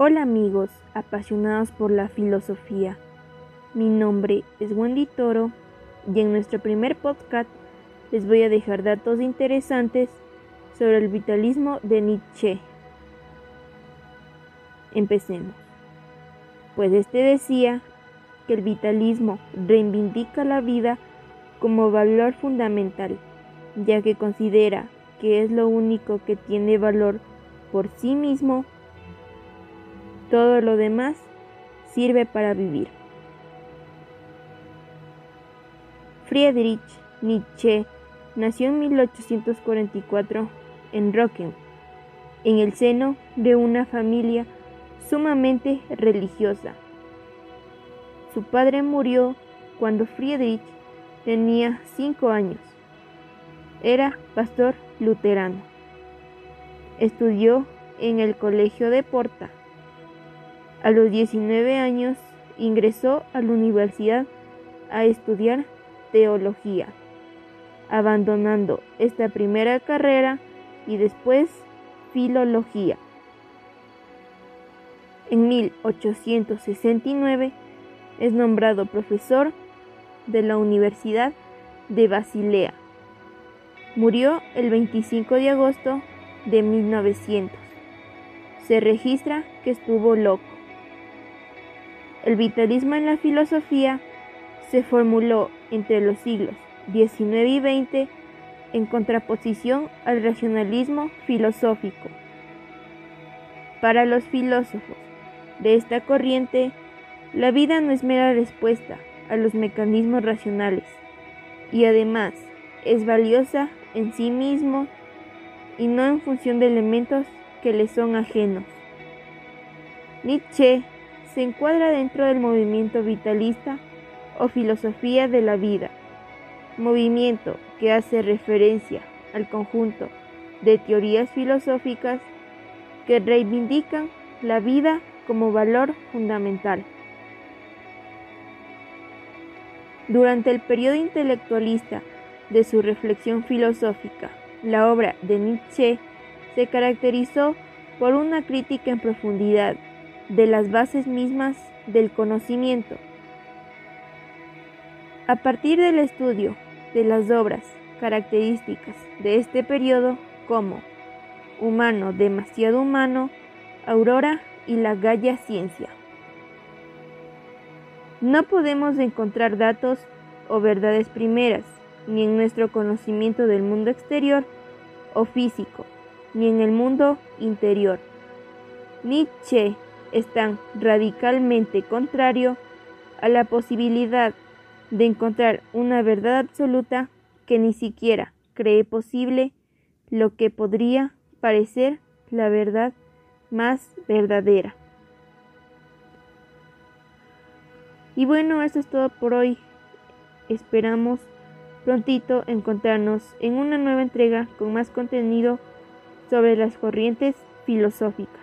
Hola amigos apasionados por la filosofía. Mi nombre es Wendy Toro y en nuestro primer podcast les voy a dejar datos interesantes sobre el vitalismo de Nietzsche. Empecemos. Pues este decía que el vitalismo reivindica la vida como valor fundamental, ya que considera que es lo único que tiene valor por sí mismo todo lo demás sirve para vivir. Friedrich Nietzsche nació en 1844 en Rocken, en el seno de una familia sumamente religiosa. Su padre murió cuando Friedrich tenía cinco años. Era pastor luterano. Estudió en el colegio de Porta a los 19 años ingresó a la universidad a estudiar teología, abandonando esta primera carrera y después filología. En 1869 es nombrado profesor de la Universidad de Basilea. Murió el 25 de agosto de 1900. Se registra que estuvo loco. El vitalismo en la filosofía se formuló entre los siglos XIX y XX en contraposición al racionalismo filosófico. Para los filósofos de esta corriente, la vida no es mera respuesta a los mecanismos racionales y además es valiosa en sí mismo y no en función de elementos que le son ajenos. Nietzsche se encuadra dentro del movimiento vitalista o filosofía de la vida, movimiento que hace referencia al conjunto de teorías filosóficas que reivindican la vida como valor fundamental. Durante el periodo intelectualista de su reflexión filosófica, la obra de Nietzsche se caracterizó por una crítica en profundidad de las bases mismas del conocimiento. A partir del estudio de las obras características de este periodo como Humano demasiado humano, Aurora y la Galla Ciencia. No podemos encontrar datos o verdades primeras, ni en nuestro conocimiento del mundo exterior o físico, ni en el mundo interior. Nietzsche es tan radicalmente contrario a la posibilidad de encontrar una verdad absoluta que ni siquiera cree posible lo que podría parecer la verdad más verdadera. Y bueno, eso es todo por hoy. Esperamos prontito encontrarnos en una nueva entrega con más contenido sobre las corrientes filosóficas.